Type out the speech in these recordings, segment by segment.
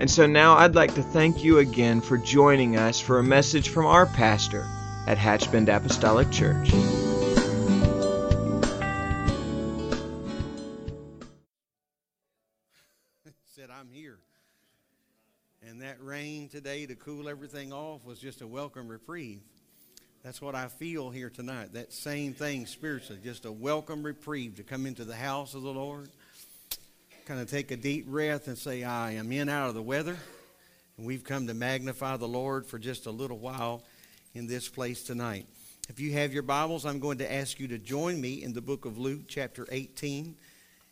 And so now I'd like to thank you again for joining us for a message from our pastor at Hatchbend Apostolic Church. Said, I'm here. And that rain today to cool everything off was just a welcome reprieve. That's what I feel here tonight. That same thing spiritually, just a welcome reprieve to come into the house of the Lord. Kind of take a deep breath and say, I am in out of the weather. And we've come to magnify the Lord for just a little while in this place tonight. If you have your Bibles, I'm going to ask you to join me in the book of Luke, chapter 18.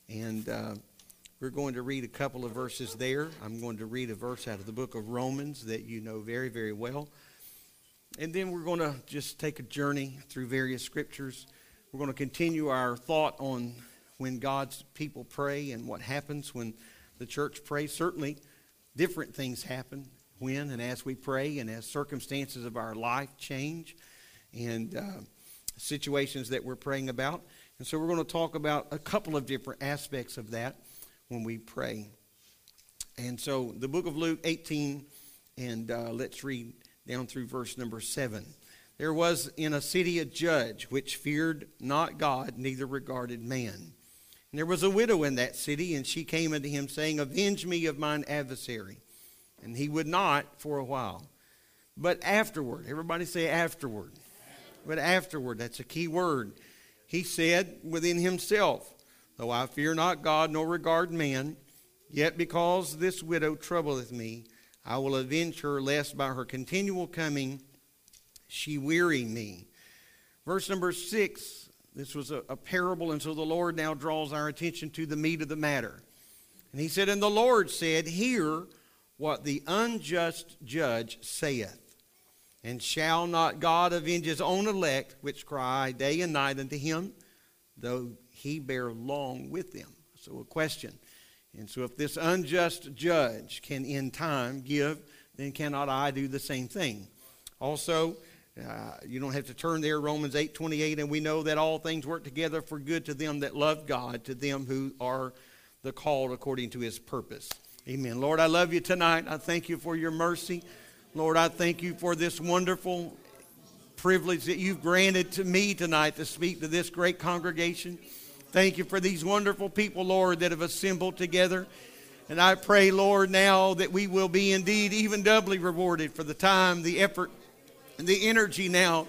And uh, we're going to read a couple of verses there. I'm going to read a verse out of the book of Romans that you know very, very well. And then we're going to just take a journey through various scriptures. We're going to continue our thought on when God's people pray and what happens when the church prays. Certainly, different things happen when and as we pray and as circumstances of our life change and uh, situations that we're praying about. And so we're going to talk about a couple of different aspects of that when we pray. And so the book of Luke 18, and uh, let's read down through verse number 7. There was in a city a judge which feared not God, neither regarded man. And there was a widow in that city, and she came unto him, saying, Avenge me of mine adversary. And he would not for a while. But afterward, everybody say afterward. But afterward, that's a key word. He said within himself, Though I fear not God nor regard man, yet because this widow troubleth me, I will avenge her, lest by her continual coming she weary me. Verse number six, this was a, a, parable, and so the Lord now draws our attention to the meat of the matter. And he said, And the Lord said, Hear what the unjust judge saith. And shall not God avenge his own elect, which cry day and night unto him, though he bear long with them? So, a question. And so, if this unjust judge can in time give, then cannot I do the same thing? Also, uh, you don't have to turn there, Romans 8 28, and we know that all things work together for good to them that love God, to them who are the called according to his purpose. Amen. Lord, I love you tonight. I thank you for your mercy. Lord, I thank you for this wonderful privilege that you've granted to me tonight to speak to this great congregation. Thank you for these wonderful people, Lord, that have assembled together. And I pray, Lord, now that we will be indeed even doubly rewarded for the time, the effort, and the energy now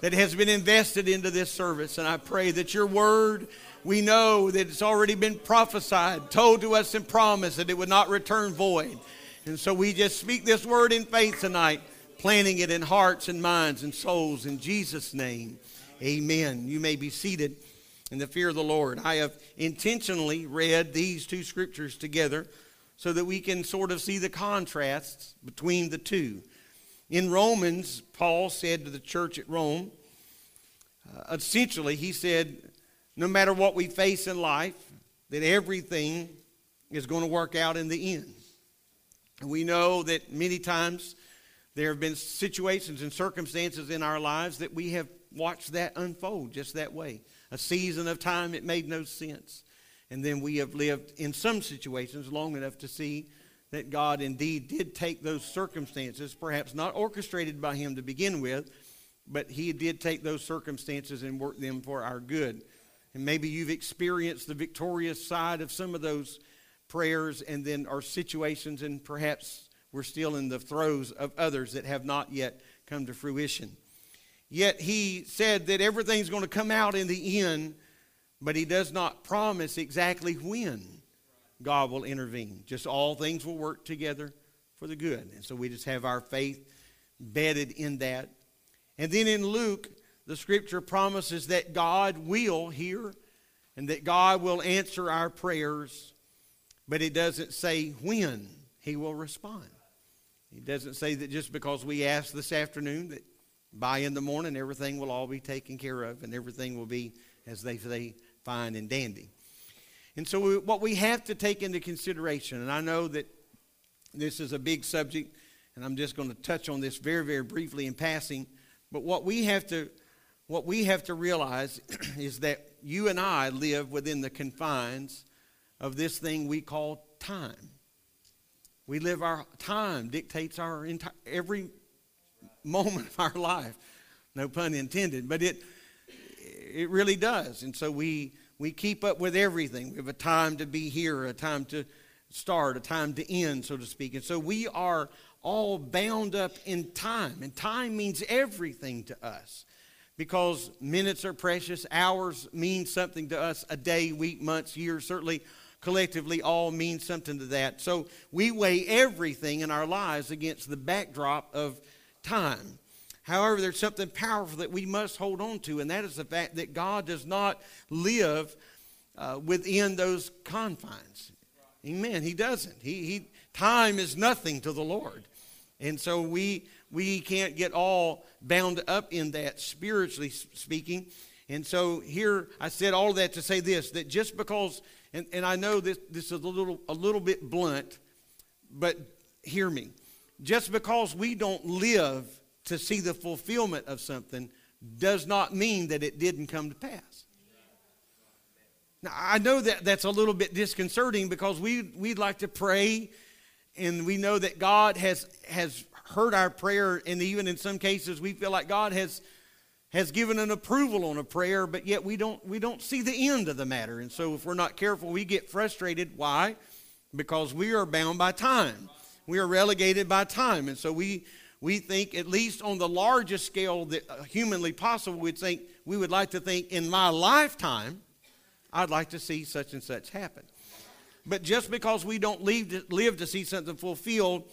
that has been invested into this service. And I pray that your word we know that it's already been prophesied, told to us and promised that it would not return void. And so we just speak this word in faith tonight, planting it in hearts and minds and souls in Jesus' name. Amen. You may be seated in the fear of the Lord. I have intentionally read these two scriptures together so that we can sort of see the contrasts between the two. In Romans, Paul said to the church at Rome, uh, essentially, he said, no matter what we face in life, that everything is going to work out in the end. And we know that many times there have been situations and circumstances in our lives that we have watched that unfold just that way. A season of time it made no sense. And then we have lived in some situations long enough to see that God indeed did take those circumstances, perhaps not orchestrated by Him to begin with, but He did take those circumstances and work them for our good. And maybe you've experienced the victorious side of some of those prayers and then our situations, and perhaps we're still in the throes of others that have not yet come to fruition. Yet he said that everything's going to come out in the end, but he does not promise exactly when God will intervene. Just all things will work together for the good. And so we just have our faith bedded in that. And then in Luke, the scripture promises that God will hear and that God will answer our prayers, but it doesn't say when He will respond. He doesn't say that just because we ask this afternoon that by in the morning everything will all be taken care of and everything will be as they say fine and dandy. And so we, what we have to take into consideration, and I know that this is a big subject, and I'm just going to touch on this very, very briefly in passing. But what we have to, what we have to realize is that you and I live within the confines of this thing we call time. We live our time dictates our entire every moment of our life. No pun intended, but it it really does. And so we we keep up with everything. We have a time to be here, a time to start, a time to end, so to speak. And so we are all bound up in time. And time means everything to us because minutes are precious, hours mean something to us, a day, week, months, years, certainly collectively all mean something to that. So we weigh everything in our lives against the backdrop of time. However, there's something powerful that we must hold on to, and that is the fact that God does not live uh, within those confines. Amen. He doesn't. He, he, time is nothing to the Lord. And so we, we can't get all bound up in that, spiritually speaking. And so here I said all that to say this that just because, and, and I know this, this is a little, a little bit blunt, but hear me. Just because we don't live to see the fulfillment of something does not mean that it didn't come to pass. Now, I know that that's a little bit disconcerting because we, we'd like to pray and we know that God has, has heard our prayer, and even in some cases, we feel like God has, has given an approval on a prayer, but yet we don't, we don't see the end of the matter. And so, if we're not careful, we get frustrated. Why? Because we are bound by time. We are relegated by time. And so, we, we think, at least on the largest scale that uh, humanly possible, we'd think, we would like to think, in my lifetime, I'd like to see such and such happen. But just because we don't live to, live to see something fulfilled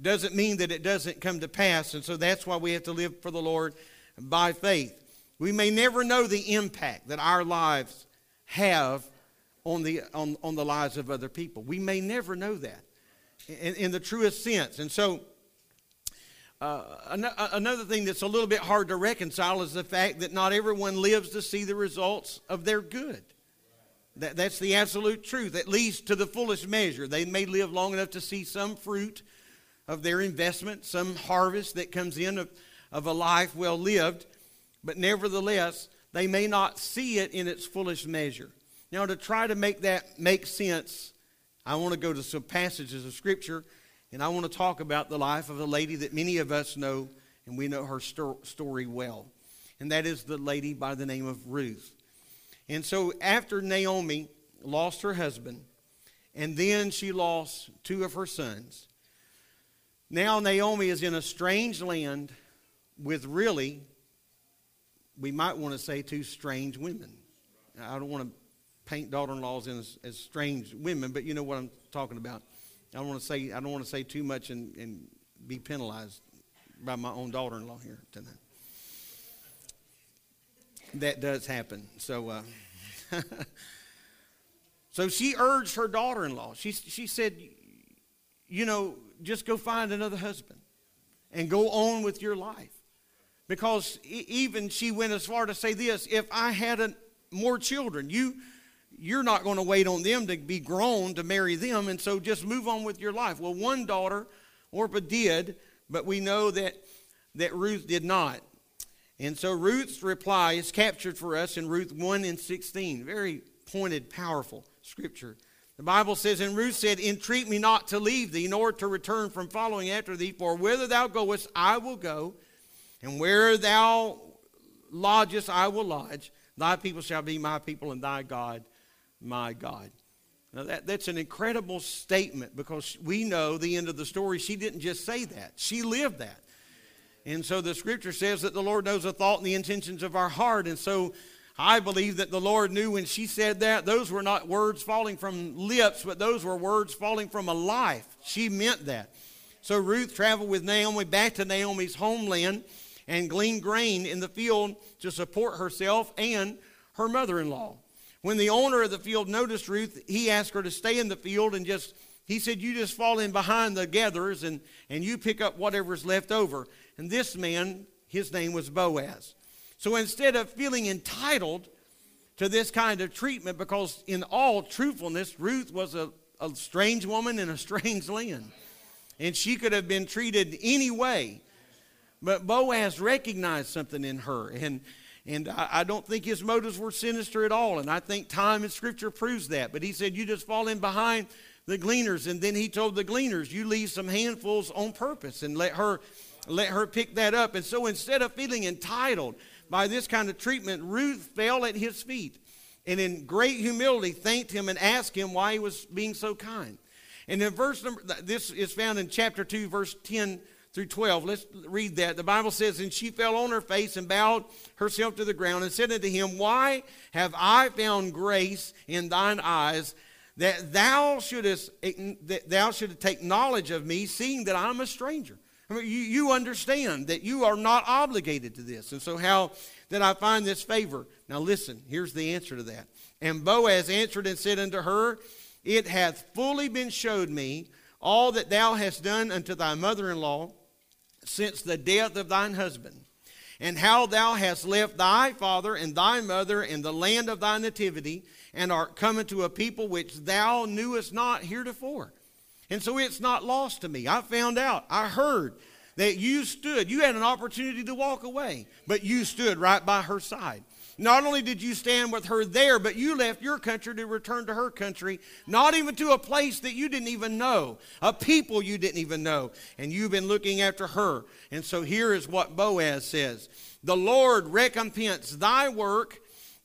doesn't mean that it doesn't come to pass. And so that's why we have to live for the Lord by faith. We may never know the impact that our lives have on the, on, on the lives of other people. We may never know that in, in the truest sense. And so, uh, another thing that's a little bit hard to reconcile is the fact that not everyone lives to see the results of their good. That, that's the absolute truth, at least to the fullest measure. They may live long enough to see some fruit of their investment, some harvest that comes in of, of a life well lived, but nevertheless, they may not see it in its fullest measure. Now, to try to make that make sense, I want to go to some passages of Scripture, and I want to talk about the life of a lady that many of us know, and we know her sto- story well. And that is the lady by the name of Ruth. And so after Naomi lost her husband, and then she lost two of her sons, now Naomi is in a strange land with really, we might want to say, two strange women. I don't want to paint daughter-in-laws as, as strange women, but you know what I'm talking about. I don't want to say I don't want to say too much and, and be penalized by my own daughter-in-law here tonight that does happen. So, uh, so she urged her daughter-in-law. She she said, you know, just go find another husband and go on with your life, because even she went as far to say this: if I had a, more children, you you're not going to wait on them to be grown to marry them, and so just move on with your life. Well, one daughter, Orpah, did, but we know that that Ruth did not. And so Ruth's reply is captured for us in Ruth 1 and 16. Very pointed, powerful scripture. The Bible says, And Ruth said, Entreat me not to leave thee, nor to return from following after thee, for whither thou goest, I will go, and where thou lodgest, I will lodge. Thy people shall be my people, and thy God, my God. Now, that, that's an incredible statement because we know the end of the story. She didn't just say that, she lived that. And so the scripture says that the Lord knows the thought and the intentions of our heart. And so I believe that the Lord knew when she said that, those were not words falling from lips, but those were words falling from a life. She meant that. So Ruth traveled with Naomi back to Naomi's homeland and gleaned grain in the field to support herself and her mother in law. When the owner of the field noticed Ruth, he asked her to stay in the field and just He said, You just fall in behind the gatherers and, and you pick up whatever's left over. And this man, his name was Boaz. So instead of feeling entitled to this kind of treatment, because in all truthfulness, Ruth was a, a strange woman in a strange land. And she could have been treated any way. But Boaz recognized something in her. And, and I, I don't think his motives were sinister at all. And I think time and scripture proves that. But he said, You just fall in behind the gleaners. And then he told the gleaners, You leave some handfuls on purpose and let her let her pick that up. And so instead of feeling entitled by this kind of treatment, Ruth fell at his feet and in great humility thanked him and asked him why he was being so kind. And in verse number, this is found in chapter 2, verse 10 through 12. Let's read that. The Bible says, And she fell on her face and bowed herself to the ground and said unto him, Why have I found grace in thine eyes that thou shouldest, that thou shouldest take knowledge of me, seeing that I'm a stranger? I mean, you, you understand that you are not obligated to this. And so, how did I find this favor? Now, listen, here's the answer to that. And Boaz answered and said unto her, It hath fully been showed me all that thou hast done unto thy mother in law since the death of thine husband, and how thou hast left thy father and thy mother in the land of thy nativity, and art come into a people which thou knewest not heretofore. And so it's not lost to me. I found out, I heard that you stood, you had an opportunity to walk away, but you stood right by her side. Not only did you stand with her there, but you left your country to return to her country, not even to a place that you didn't even know, a people you didn't even know, and you've been looking after her. And so here is what Boaz says The Lord recompense thy work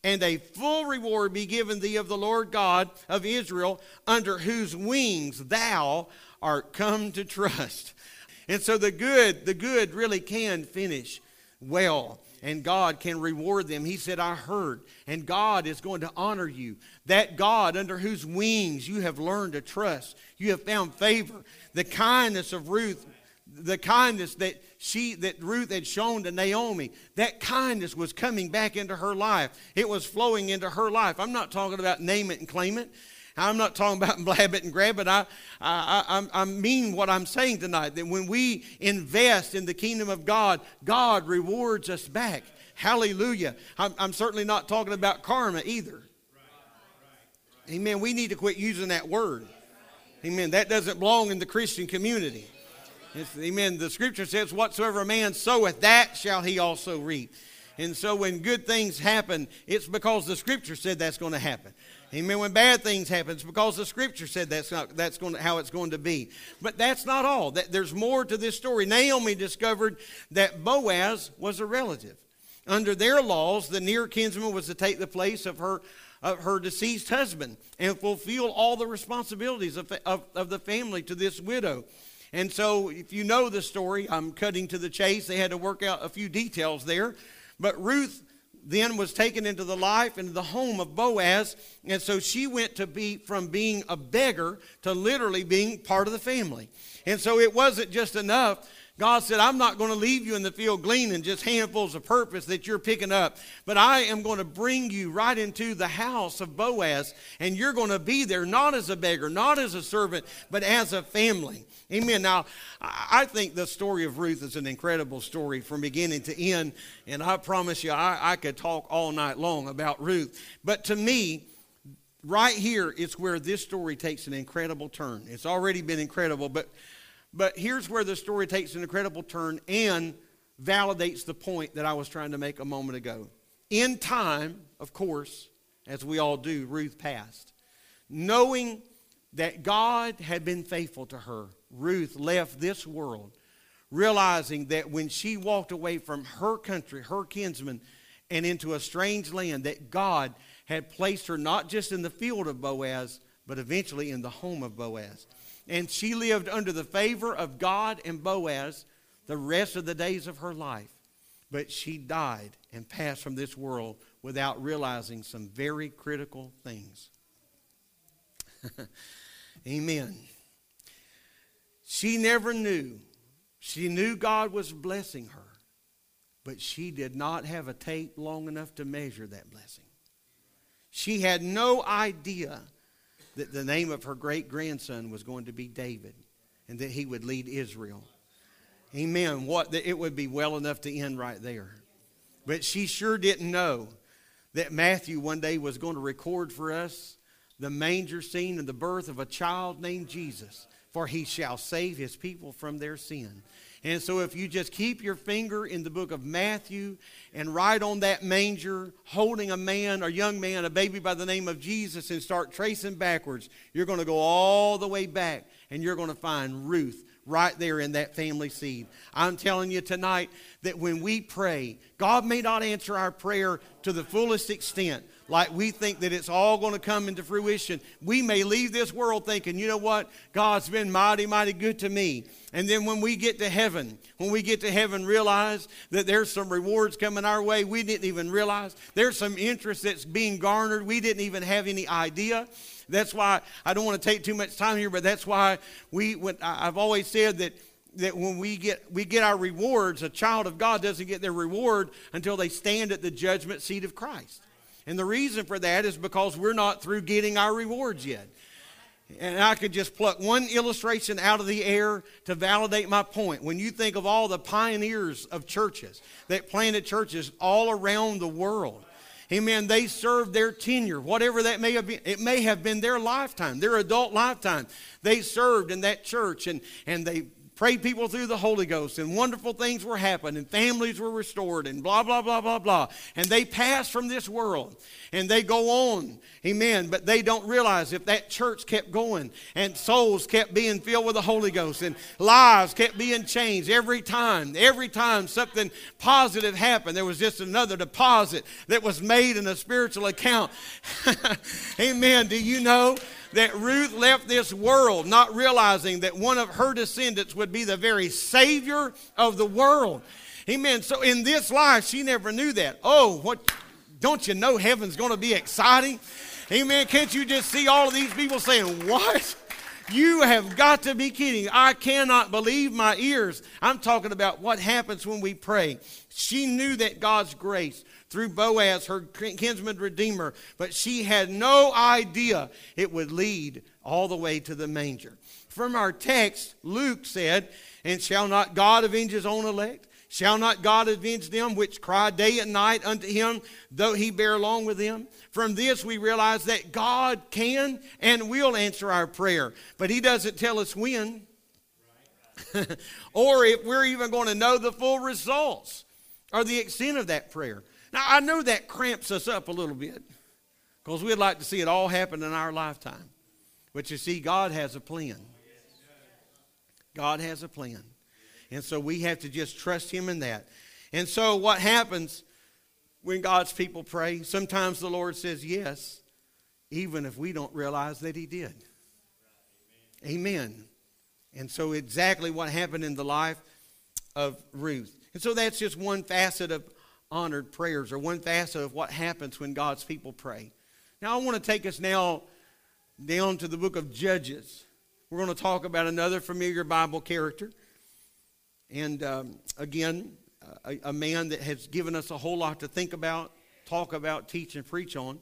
and a full reward be given thee of the Lord God of Israel, under whose wings thou art come to trust. And so the good, the good really can finish well, and God can reward them. He said, I heard, and God is going to honor you. That God under whose wings you have learned to trust, you have found favor. The kindness of Ruth the kindness that she that Ruth had shown to Naomi, that kindness was coming back into her life. It was flowing into her life. I'm not talking about name it and claim it. I'm not talking about blab it and grab it. I, I, I, I mean what I'm saying tonight that when we invest in the kingdom of God, God rewards us back. Hallelujah. I'm, I'm certainly not talking about karma either. Amen. We need to quit using that word. Amen. That doesn't belong in the Christian community. It's, amen. The scripture says, Whatsoever a man soweth, that shall he also reap. And so when good things happen, it's because the scripture said that's going to happen. Amen. When bad things happen, it's because the scripture said that's not that's going to, how it's going to be. But that's not all. That there's more to this story. Naomi discovered that Boaz was a relative. Under their laws, the near kinsman was to take the place of her of her deceased husband and fulfill all the responsibilities of, of, of the family to this widow. And so, if you know the story, I'm cutting to the chase. They had to work out a few details there. But Ruth then was taken into the life and the home of Boaz. And so she went to be from being a beggar to literally being part of the family. And so it wasn't just enough God said, I'm not going to leave you in the field gleaning just handfuls of purpose that you're picking up, but I am going to bring you right into the house of Boaz, and you're going to be there not as a beggar, not as a servant, but as a family. Amen. Now, I think the story of Ruth is an incredible story from beginning to end, and I promise you, I, I could talk all night long about Ruth. But to me, right here is where this story takes an incredible turn. It's already been incredible, but but here's where the story takes an incredible turn and validates the point that I was trying to make a moment ago. In time, of course, as we all do, Ruth passed. Knowing that God had been faithful to her, Ruth left this world, realizing that when she walked away from her country, her kinsmen, and into a strange land, that God had placed her not just in the field of Boaz, but eventually in the home of Boaz. And she lived under the favor of God and Boaz the rest of the days of her life. But she died and passed from this world without realizing some very critical things. Amen. She never knew. She knew God was blessing her, but she did not have a tape long enough to measure that blessing. She had no idea that the name of her great grandson was going to be David and that he would lead Israel. Amen. What it would be well enough to end right there. But she sure didn't know that Matthew one day was going to record for us the manger scene and the birth of a child named Jesus, for he shall save his people from their sin. And so, if you just keep your finger in the book of Matthew and write on that manger, holding a man, a young man, a baby by the name of Jesus, and start tracing backwards, you're going to go all the way back and you're going to find Ruth right there in that family seed. I'm telling you tonight that when we pray, God may not answer our prayer to the fullest extent, like we think that it's all going to come into fruition. We may leave this world thinking, you know what? God's been mighty, mighty good to me. And then when we get to heaven, when we get to heaven, realize that there's some rewards coming our way we didn't even realize. There's some interest that's being garnered we didn't even have any idea. That's why I don't want to take too much time here, but that's why we. When, I've always said that that when we get we get our rewards, a child of God doesn't get their reward until they stand at the judgment seat of Christ. And the reason for that is because we're not through getting our rewards yet. And I could just pluck one illustration out of the air to validate my point. When you think of all the pioneers of churches that planted churches all around the world, amen, they served their tenure, whatever that may have been. It may have been their lifetime, their adult lifetime. They served in that church and, and they prayed people through the Holy Ghost, and wonderful things were happening, and families were restored, and blah, blah, blah, blah, blah. And they pass from this world, and they go on. Amen. But they don't realize if that church kept going, and souls kept being filled with the Holy Ghost, and lives kept being changed every time, every time something positive happened, there was just another deposit that was made in a spiritual account. Amen. Do you know? That Ruth left this world not realizing that one of her descendants would be the very Savior of the world. Amen. So in this life, she never knew that. Oh, what don't you know heaven's going to be exciting? Amen. Can't you just see all of these people saying, What? You have got to be kidding. I cannot believe my ears. I'm talking about what happens when we pray. She knew that God's grace through Boaz, her kinsman redeemer, but she had no idea it would lead all the way to the manger. From our text, Luke said, And shall not God avenge his own elect? Shall not God avenge them which cry day and night unto him, though he bear along with them? From this, we realize that God can and will answer our prayer, but he doesn't tell us when. or if we're even going to know the full results or the extent of that prayer. Now, I know that cramps us up a little bit because we'd like to see it all happen in our lifetime. But you see, God has a plan. God has a plan. And so we have to just trust Him in that. And so what happens when God's people pray? Sometimes the Lord says yes, even if we don't realize that He did. Amen. And so exactly what happened in the life of Ruth. And so that's just one facet of honored prayers or one facet of what happens when God's people pray. Now, I want to take us now down to the book of Judges. We're going to talk about another familiar Bible character. And um, again, a, a man that has given us a whole lot to think about, talk about, teach, and preach on.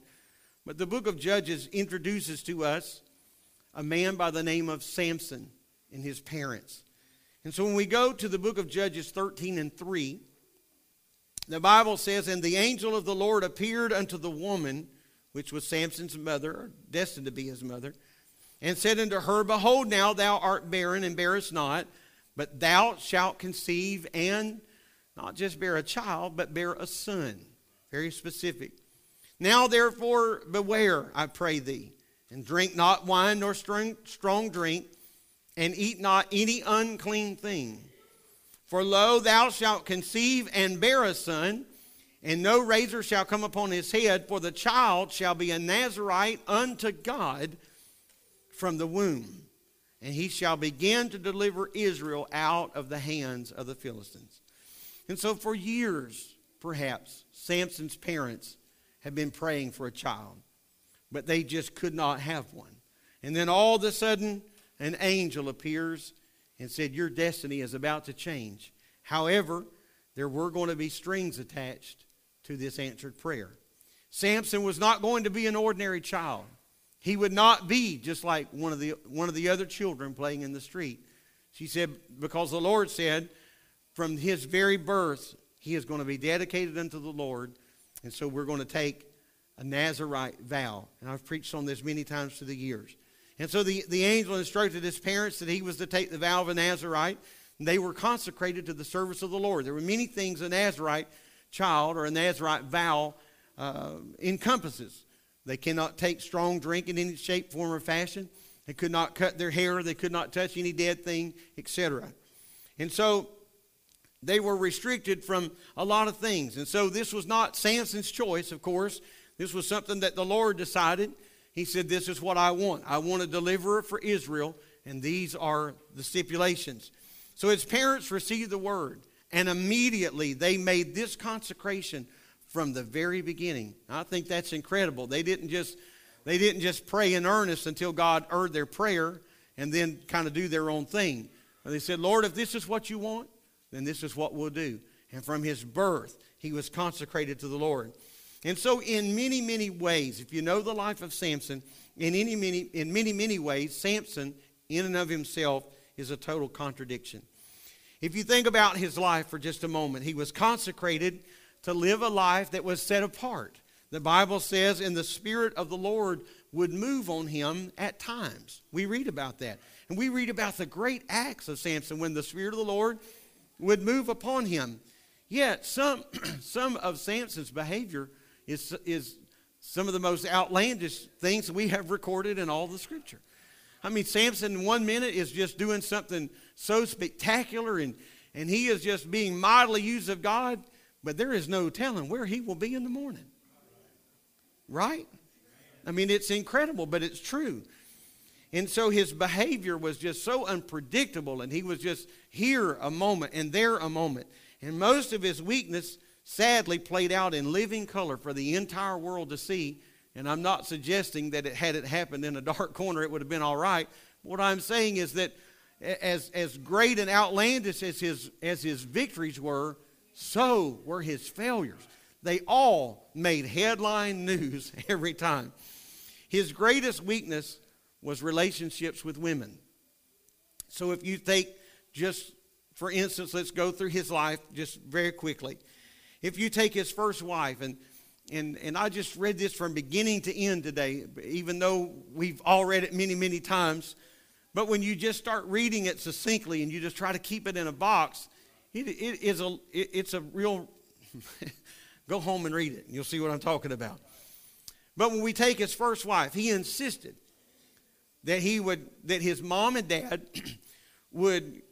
But the book of Judges introduces to us a man by the name of Samson and his parents. And so when we go to the book of Judges 13 and 3, the Bible says, And the angel of the Lord appeared unto the woman, which was Samson's mother, destined to be his mother, and said unto her, Behold, now thou art barren and bearest not, but thou shalt conceive and not just bear a child, but bear a son. Very specific. Now therefore beware, I pray thee, and drink not wine nor strong, drink, and eat not any unclean thing for lo, thou shalt conceive and bear a son, and no razor shall come upon his head, for the child shall be a Nazarite unto God from the womb. And he shall begin to deliver Israel out of the hands of the Philistines. And so, for years, perhaps, Samson's parents have been praying for a child, but they just could not have one. And then all of a sudden, an angel appears and said, Your destiny is about to change. However, there were going to be strings attached to this answered prayer. Samson was not going to be an ordinary child. He would not be just like one of the, one of the other children playing in the street. She said, because the Lord said, from his very birth, he is going to be dedicated unto the Lord. And so we're going to take a Nazarite vow. And I've preached on this many times through the years. And so the, the angel instructed his parents that he was to take the vow of a Nazarite. And they were consecrated to the service of the Lord. There were many things a Nazarite child or a Nazarite vow uh, encompasses. They cannot take strong drink in any shape, form, or fashion. They could not cut their hair. They could not touch any dead thing, etc. And so they were restricted from a lot of things. And so this was not Samson's choice, of course. This was something that the Lord decided. He said, This is what I want. I want a deliverer for Israel, and these are the stipulations. So his parents received the word, and immediately they made this consecration from the very beginning. I think that's incredible. They didn't just they didn't just pray in earnest until God heard their prayer and then kind of do their own thing. And They said, Lord, if this is what you want, then this is what we'll do. And from his birth, he was consecrated to the Lord. And so, in many, many ways, if you know the life of Samson, in, any, many, in many, many ways, Samson, in and of himself, is a total contradiction. If you think about his life for just a moment, he was consecrated to live a life that was set apart. The Bible says, and the Spirit of the Lord would move on him at times. We read about that. And we read about the great acts of Samson when the Spirit of the Lord would move upon him. Yet, some, some of Samson's behavior is, is some of the most outlandish things we have recorded in all the Scripture. I mean, Samson in one minute is just doing something so spectacular and, and he is just being mightily used of God, but there is no telling where he will be in the morning. Right? I mean, it's incredible, but it's true. And so his behavior was just so unpredictable, and he was just here a moment and there a moment. And most of his weakness sadly played out in living color for the entire world to see. And I'm not suggesting that it had it happened in a dark corner, it would have been all right. What I'm saying is that as, as great and outlandish as his, as his victories were, so were his failures. They all made headline news every time. His greatest weakness was relationships with women. So if you take just, for instance, let's go through his life just very quickly. If you take his first wife, and, and, and I just read this from beginning to end today, even though we've all read it many, many times, but when you just start reading it succinctly and you just try to keep it in a box, it, it is a, it, it's a real, go home and read it, and you'll see what I'm talking about. But when we take his first wife, he insisted that he would, that his mom and dad would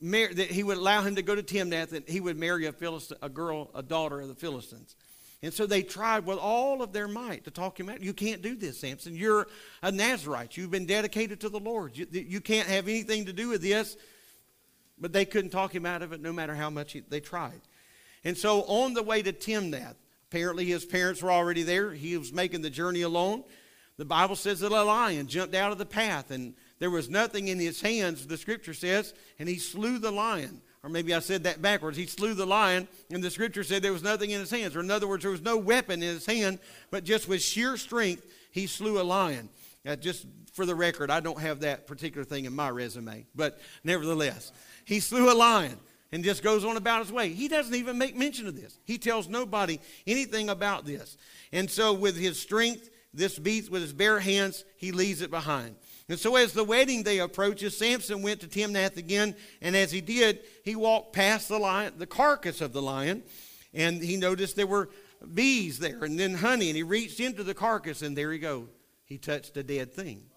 marry, that he would allow him to go to Timnath and he would marry a, Philist- a girl, a daughter of the Philistines. And so they tried with all of their might to talk him out. You can't do this, Samson. You're a Nazarite. You've been dedicated to the Lord. You, you can't have anything to do with this. But they couldn't talk him out of it no matter how much he, they tried. And so on the way to Timnath, apparently his parents were already there. He was making the journey alone. The Bible says that a lion jumped out of the path and there was nothing in his hands, the scripture says, and he slew the lion. Or maybe I said that backwards. He slew the lion, and the scripture said there was nothing in his hands. Or in other words, there was no weapon in his hand, but just with sheer strength, he slew a lion. Uh, just for the record, I don't have that particular thing in my resume, but nevertheless, he slew a lion and just goes on about his way. He doesn't even make mention of this. He tells nobody anything about this. And so, with his strength, this beast, with his bare hands, he leaves it behind. And so, as the wedding day approaches, Samson went to Timnath again, and as he did, he walked past the lion, the carcass of the lion, and he noticed there were bees there and then honey, and he reached into the carcass, and there he go. He touched a dead thing.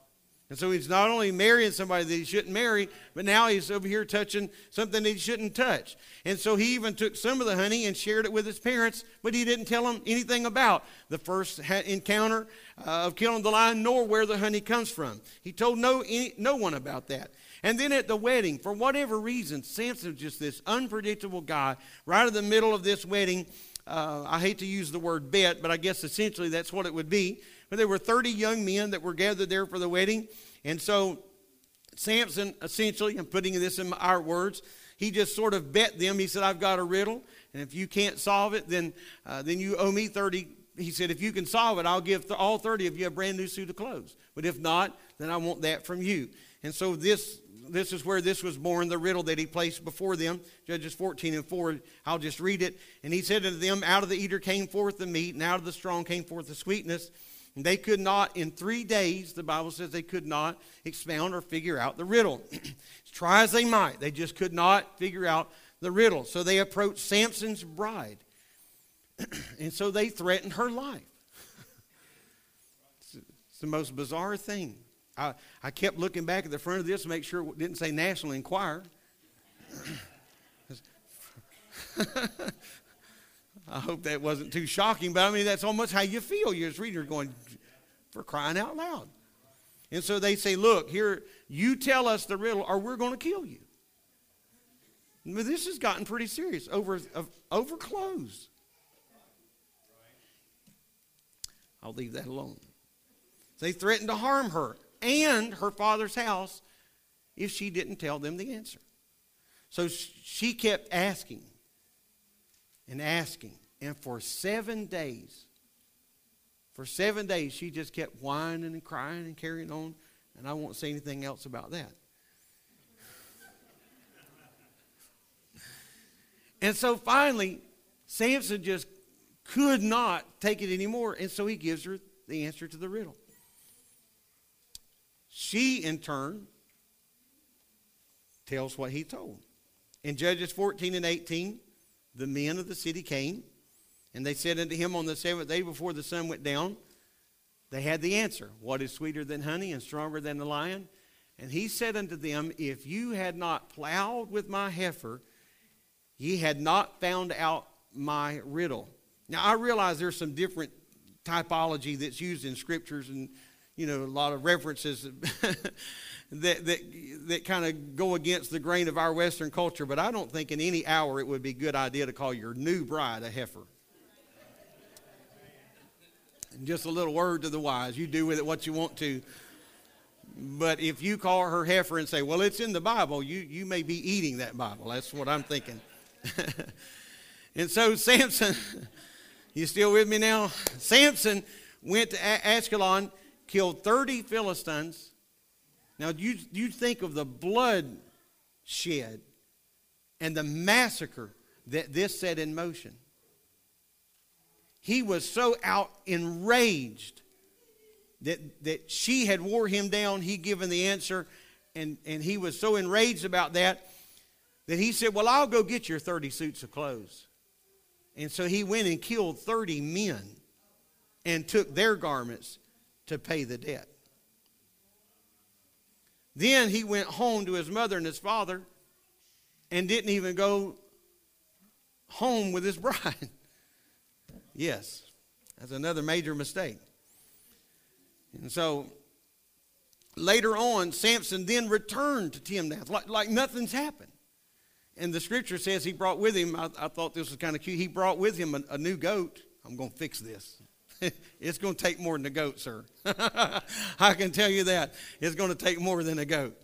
And so he's not only marrying somebody that he shouldn't marry, but now he's over here touching something that he shouldn't touch. And so he even took some of the honey and shared it with his parents, but he didn't tell them anything about the first encounter uh, of killing the lion, nor where the honey comes from. He told no, any, no one about that. And then at the wedding, for whatever reason, Samson's just this unpredictable guy. Right in the middle of this wedding, uh, I hate to use the word bet, but I guess essentially that's what it would be. But there were 30 young men that were gathered there for the wedding. And so Samson, essentially, I'm putting this in our words, he just sort of bet them. He said, I've got a riddle, and if you can't solve it, then, uh, then you owe me 30, he said, if you can solve it, I'll give all 30 of you a brand new suit of clothes. But if not, then I want that from you. And so this, this is where this was born, the riddle that he placed before them. Judges 14 and 4, I'll just read it. And he said unto them, Out of the eater came forth the meat, and out of the strong came forth the sweetness. And they could not, in three days, the Bible says they could not expound or figure out the riddle. Try as they might, they just could not figure out the riddle. So they approached Samson's bride. and so they threatened her life. it's, it's the most bizarre thing. I, I kept looking back at the front of this to make sure it didn't say National Enquirer. I hope that wasn't too shocking, but I mean, that's almost how you feel. You're just reading, you're going, for crying out loud. And so they say, Look, here, you tell us the riddle, or we're going to kill you. But this has gotten pretty serious over, uh, over clothes. I'll leave that alone. They threatened to harm her and her father's house if she didn't tell them the answer. So she kept asking and asking. And for seven days, for seven days, she just kept whining and crying and carrying on. And I won't say anything else about that. and so finally, Samson just could not take it anymore. And so he gives her the answer to the riddle. She, in turn, tells what he told. In Judges 14 and 18, the men of the city came, and they said unto him on the seventh day before the sun went down, they had the answer What is sweeter than honey and stronger than the lion? And he said unto them, If you had not plowed with my heifer, ye had not found out my riddle. Now, I realize there's some different typology that's used in scriptures and, you know, a lot of references that, that, that kind of go against the grain of our Western culture, but I don't think in any hour it would be a good idea to call your new bride a heifer. And just a little word to the wise you do with it what you want to. But if you call her heifer and say, well, it's in the Bible, you, you may be eating that Bible. That's what I'm thinking. and so Samson. You still with me now? Samson went to Ashkelon, killed 30 Philistines. Now, you, you think of the blood shed and the massacre that this set in motion. He was so out enraged that, that she had wore him down. He given the answer, and, and he was so enraged about that that he said, Well, I'll go get your 30 suits of clothes. And so he went and killed 30 men and took their garments to pay the debt. Then he went home to his mother and his father and didn't even go home with his bride. yes, that's another major mistake. And so later on, Samson then returned to Timnath like, like nothing's happened. And the scripture says he brought with him, I, I thought this was kind of cute, he brought with him a, a new goat. I'm going to fix this. it's going to take more than a goat, sir. I can tell you that. It's going to take more than a goat.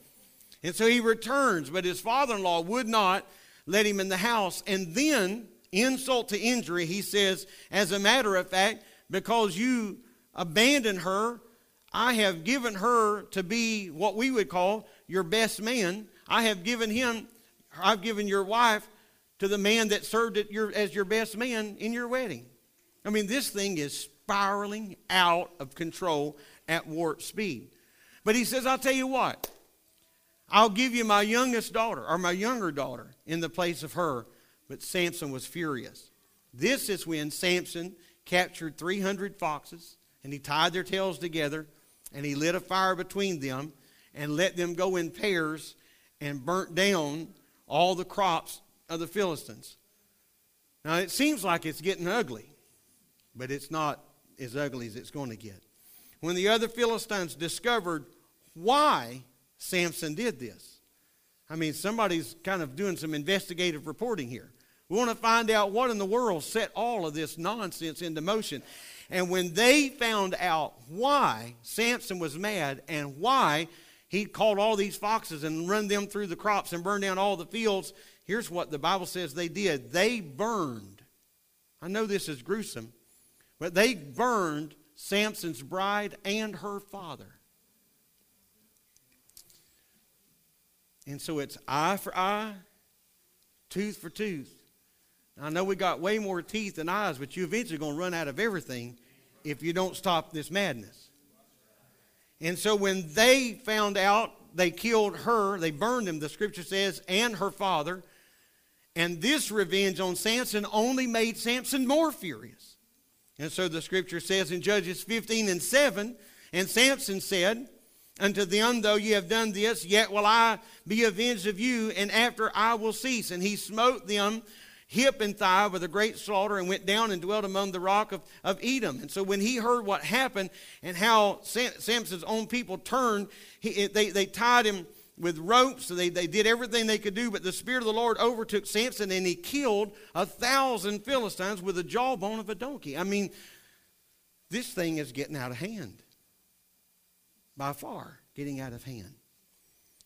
And so he returns, but his father in law would not let him in the house. And then, insult to injury, he says, as a matter of fact, because you abandoned her, I have given her to be what we would call your best man. I have given him I've given your wife to the man that served your, as your best man in your wedding. I mean, this thing is spiraling out of control at warp speed. But he says, I'll tell you what, I'll give you my youngest daughter or my younger daughter in the place of her. But Samson was furious. This is when Samson captured 300 foxes and he tied their tails together and he lit a fire between them and let them go in pairs and burnt down all the crops of the Philistines. Now, it seems like it's getting ugly, but it's not as ugly as it's going to get. When the other Philistines discovered why Samson did this, I mean, somebody's kind of doing some investigative reporting here. We want to find out what in the world set all of this nonsense into motion. And when they found out why Samson was mad and why he called all these foxes and run them through the crops and burned down all the fields. Here's what the Bible says they did they burned. I know this is gruesome, But they burned Samson's bride and her father. And so it's eye for eye, tooth for tooth. I know we got way more teeth than eyes, but you're eventually going to run out of everything if you don't stop this madness. And so when they found out they killed her, they burned him, the scripture says, and her father. And this revenge on Samson only made Samson more furious. And so the scripture says in Judges 15 and 7, and Samson said, Unto them, though ye have done this, yet will I be avenged of you, and after I will cease. And he smote them hip and thigh with a great slaughter and went down and dwelt among the rock of, of Edom. And so when he heard what happened and how Sam, Samson's own people turned, he, they, they tied him with ropes. They, they did everything they could do, but the Spirit of the Lord overtook Samson and he killed a thousand Philistines with the jawbone of a donkey. I mean, this thing is getting out of hand. By far, getting out of hand.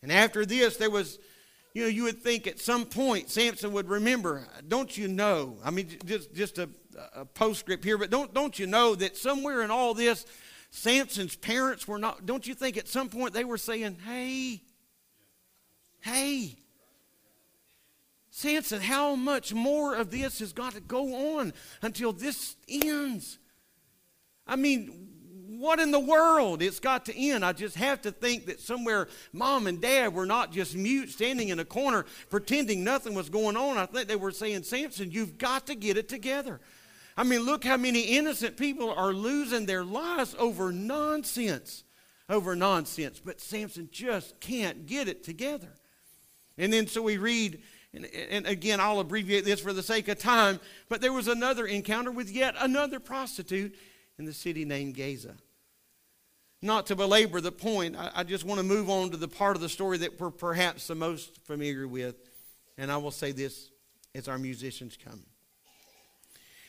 And after this, there was you know, you would think at some point Samson would remember, don't you know? I mean, just, just a, a postscript here, but don't, don't you know that somewhere in all this, Samson's parents were not, don't you think at some point they were saying, hey, hey, Samson, how much more of this has got to go on until this ends? I mean, what in the world? It's got to end. I just have to think that somewhere mom and dad were not just mute, standing in a corner, pretending nothing was going on. I think they were saying, Samson, you've got to get it together. I mean, look how many innocent people are losing their lives over nonsense. Over nonsense. But Samson just can't get it together. And then so we read, and, and again, I'll abbreviate this for the sake of time, but there was another encounter with yet another prostitute in the city named Gaza not to belabor the point, I, I just want to move on to the part of the story that we're perhaps the most familiar with. And I will say this as our musicians come.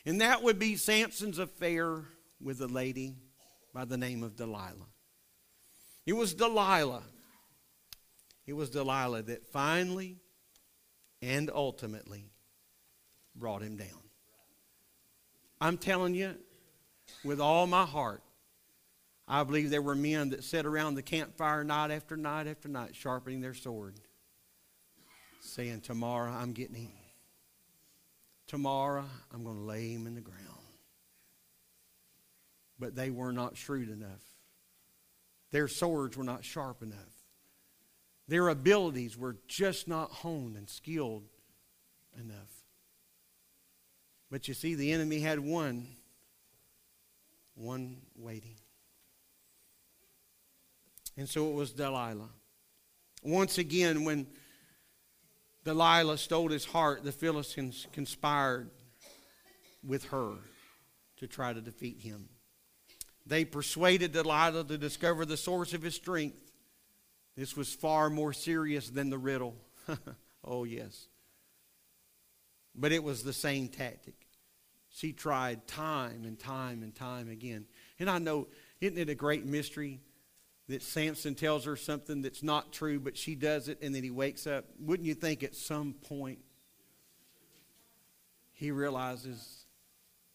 And that would be Samson's affair with a lady by the name of Delilah. It was Delilah. It was Delilah that finally and ultimately brought him down. I'm telling you, with all my heart, I believe there were men that sat around the campfire night after night after night, sharpening their sword, saying, Tomorrow I'm getting him. Tomorrow I'm going to lay him in the ground. But they were not shrewd enough. Their swords were not sharp enough. Their abilities were just not honed and skilled enough. But you see, the enemy had one, one waiting. And so it was Delilah. Once again, when Delilah stole his heart, the Philistines conspired with her to try to defeat him. They persuaded Delilah to discover the source of his strength. This was far more serious than the riddle. oh, yes. But it was the same tactic. She tried time and time and time again. And I know, isn't it a great mystery that Samson tells her something that's not true, but she does it, and then he wakes up. Wouldn't you think at some point he realizes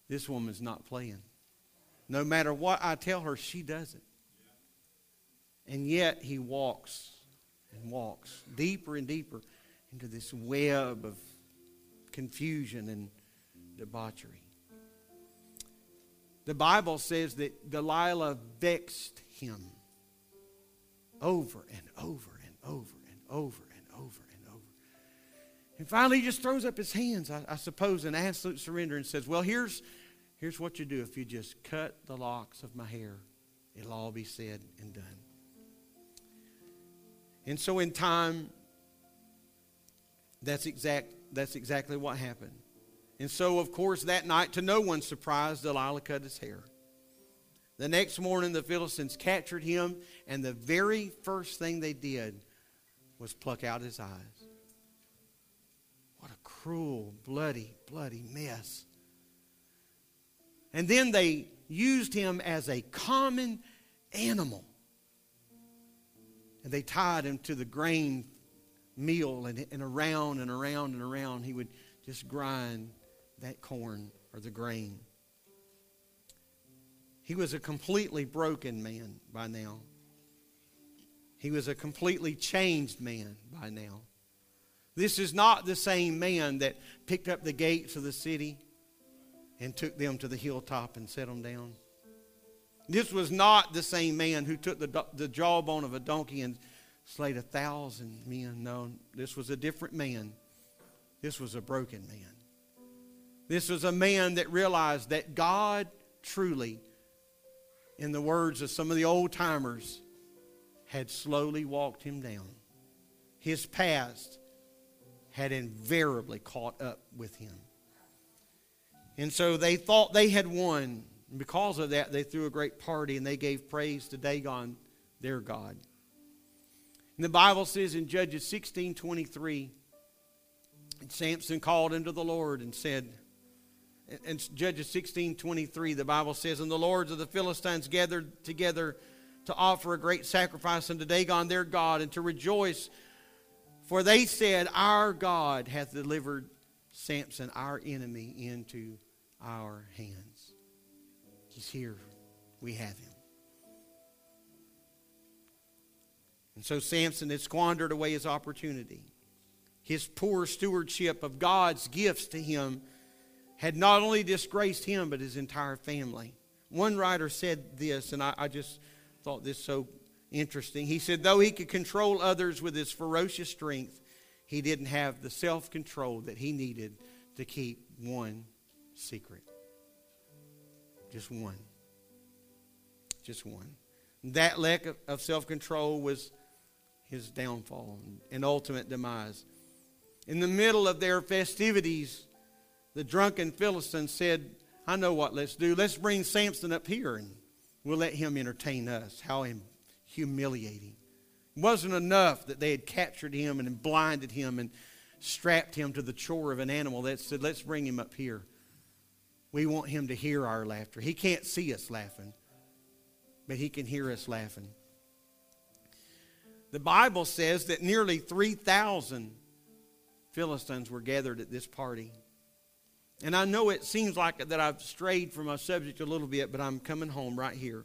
this woman's not playing? No matter what I tell her, she does it. And yet he walks and walks deeper and deeper into this web of confusion and debauchery. The Bible says that Delilah vexed him over and over and over and over and over and over. And finally, he just throws up his hands, I, I suppose, in absolute surrender and says, Well, here's, here's what you do if you just cut the locks of my hair, it'll all be said and done. And so, in time, that's, exact, that's exactly what happened. And so, of course, that night, to no one's surprise, Delilah cut his hair. The next morning, the Philistines captured him, and the very first thing they did was pluck out his eyes. What a cruel, bloody, bloody mess. And then they used him as a common animal. And they tied him to the grain mill, and, and around and around and around he would just grind that corn or the grain. He was a completely broken man by now. He was a completely changed man by now. This is not the same man that picked up the gates of the city and took them to the hilltop and set them down. This was not the same man who took the, the jawbone of a donkey and slayed a thousand men. No, this was a different man. This was a broken man. This was a man that realized that God truly, in the words of some of the old timers, had slowly walked him down. His past had invariably caught up with him. And so they thought they had won. And because of that, they threw a great party and they gave praise to Dagon, their God. And the Bible says in Judges 16 23, Samson called unto the Lord and said, in Judges 16 23, the Bible says, And the lords of the Philistines gathered together to offer a great sacrifice unto Dagon their God and to rejoice. For they said, Our God hath delivered Samson, our enemy, into our hands. He's here. We have him. And so Samson had squandered away his opportunity. His poor stewardship of God's gifts to him had not only disgraced him, but his entire family. One writer said this, and I, I just thought this so interesting. He said, Though he could control others with his ferocious strength, he didn't have the self control that he needed to keep one secret. Just one. Just one. That lack of self control was his downfall and ultimate demise. In the middle of their festivities, the drunken Philistine said, I know what let's do. Let's bring Samson up here and we'll let him entertain us. How humiliating. It wasn't enough that they had captured him and blinded him and strapped him to the chore of an animal. That said, let's bring him up here. We want him to hear our laughter. He can't see us laughing, but he can hear us laughing. The Bible says that nearly 3,000 Philistines were gathered at this party. And I know it seems like that I've strayed from my subject a little bit, but I'm coming home right here.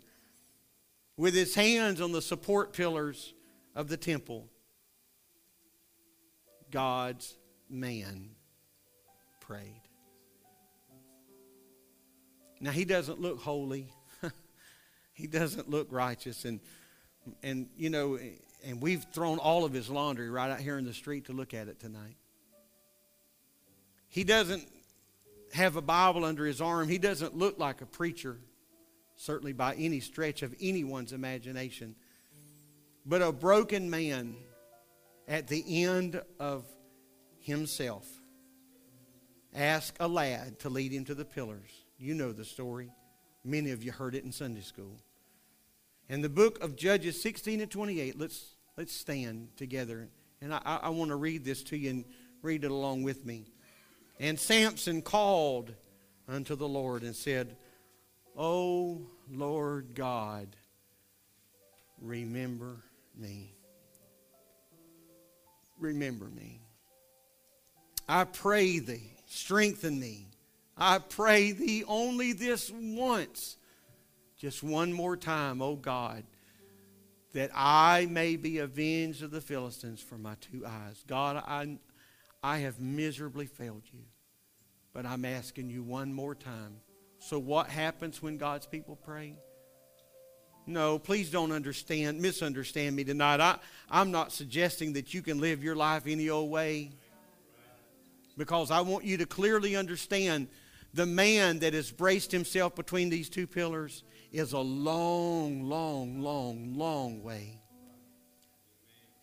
With his hands on the support pillars of the temple, God's man prayed. Now, he doesn't look holy, he doesn't look righteous. And, and, you know, and we've thrown all of his laundry right out here in the street to look at it tonight. He doesn't have a Bible under his arm. He doesn't look like a preacher, certainly by any stretch of anyone's imagination. But a broken man at the end of himself asked a lad to lead him to the pillars. You know the story. Many of you heard it in Sunday school. In the book of Judges 16 and 28, let's, let's stand together. And I, I want to read this to you and read it along with me. And Samson called unto the Lord and said, O Lord God, remember me. Remember me. I pray thee, strengthen me. I pray thee only this once, just one more time, O God, that I may be avenged of the Philistines for my two eyes. God, I, I have miserably failed you. But I'm asking you one more time. So, what happens when God's people pray? No, please don't understand, misunderstand me tonight. I, I'm not suggesting that you can live your life any old way. Because I want you to clearly understand the man that has braced himself between these two pillars is a long, long, long, long way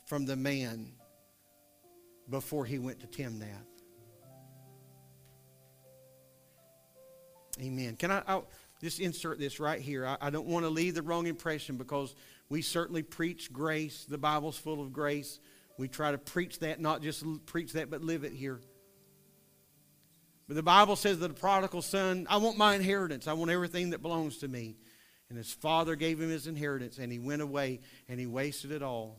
from the man before he went to Timnath. Amen. Can I I'll just insert this right here? I, I don't want to leave the wrong impression because we certainly preach grace. The Bible's full of grace. We try to preach that, not just preach that, but live it here. But the Bible says that the prodigal son, I want my inheritance. I want everything that belongs to me. And his father gave him his inheritance, and he went away and he wasted it all.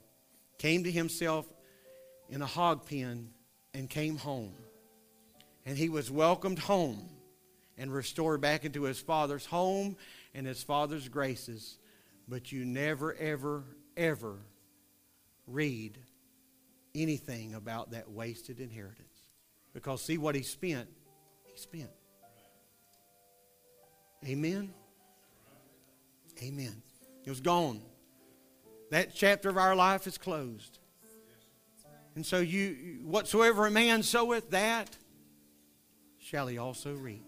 Came to himself in a hog pen and came home. And he was welcomed home and restored back into his father's home and his father's graces, but you never, ever, ever read anything about that wasted inheritance. Because see what he spent, spent. Amen. Amen. It was gone. That chapter of our life is closed. And so you whatsoever a man soweth that shall he also reap.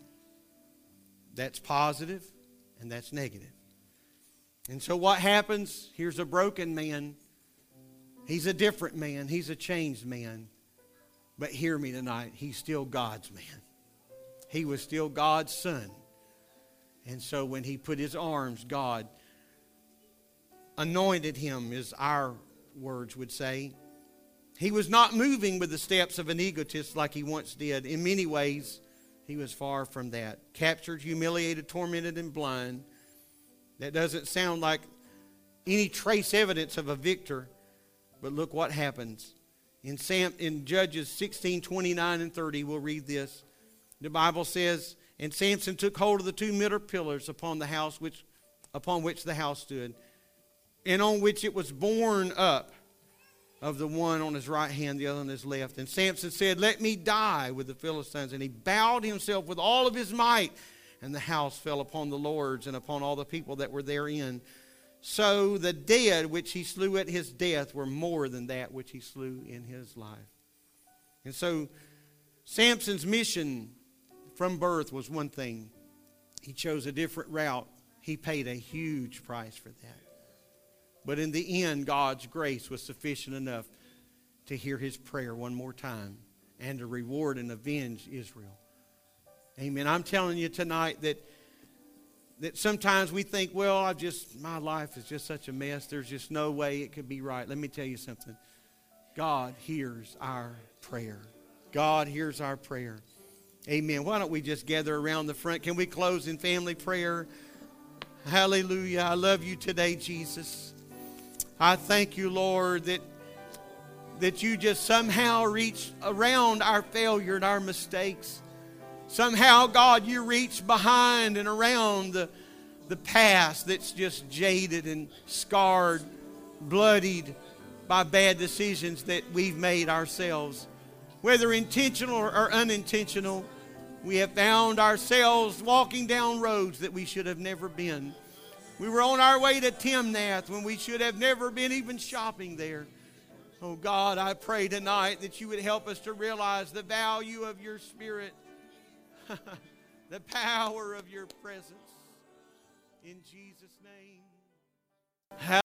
That's positive and that's negative. And so what happens? Here's a broken man. He's a different man. He's a changed man. But hear me tonight, he's still God's man. He was still God's son. And so when he put his arms, God anointed him, as our words would say. He was not moving with the steps of an egotist like he once did. In many ways, he was far from that. Captured, humiliated, tormented, and blind. That doesn't sound like any trace evidence of a victor, but look what happens. In, Sam, in Judges 16 29 and 30, we'll read this. The Bible says, And Samson took hold of the two middle pillars upon the house which, upon which the house stood, and on which it was borne up of the one on his right hand, the other on his left. And Samson said, Let me die with the Philistines. And he bowed himself with all of his might, and the house fell upon the lords and upon all the people that were therein. So the dead which he slew at his death were more than that which he slew in his life. And so Samson's mission from birth was one thing. He chose a different route. He paid a huge price for that. But in the end, God's grace was sufficient enough to hear his prayer one more time and to reward and avenge Israel. Amen. I'm telling you tonight that that sometimes we think, well, I've just my life is just such a mess. There's just no way it could be right. Let me tell you something. God hears our prayer. God hears our prayer. Amen. Why don't we just gather around the front? Can we close in family prayer? Hallelujah. I love you today, Jesus. I thank you, Lord, that, that you just somehow reach around our failure and our mistakes. Somehow, God, you reach behind and around the, the past that's just jaded and scarred, bloodied by bad decisions that we've made ourselves. Whether intentional or unintentional, we have found ourselves walking down roads that we should have never been. We were on our way to Timnath when we should have never been even shopping there. Oh God, I pray tonight that you would help us to realize the value of your spirit, the power of your presence. In Jesus' name.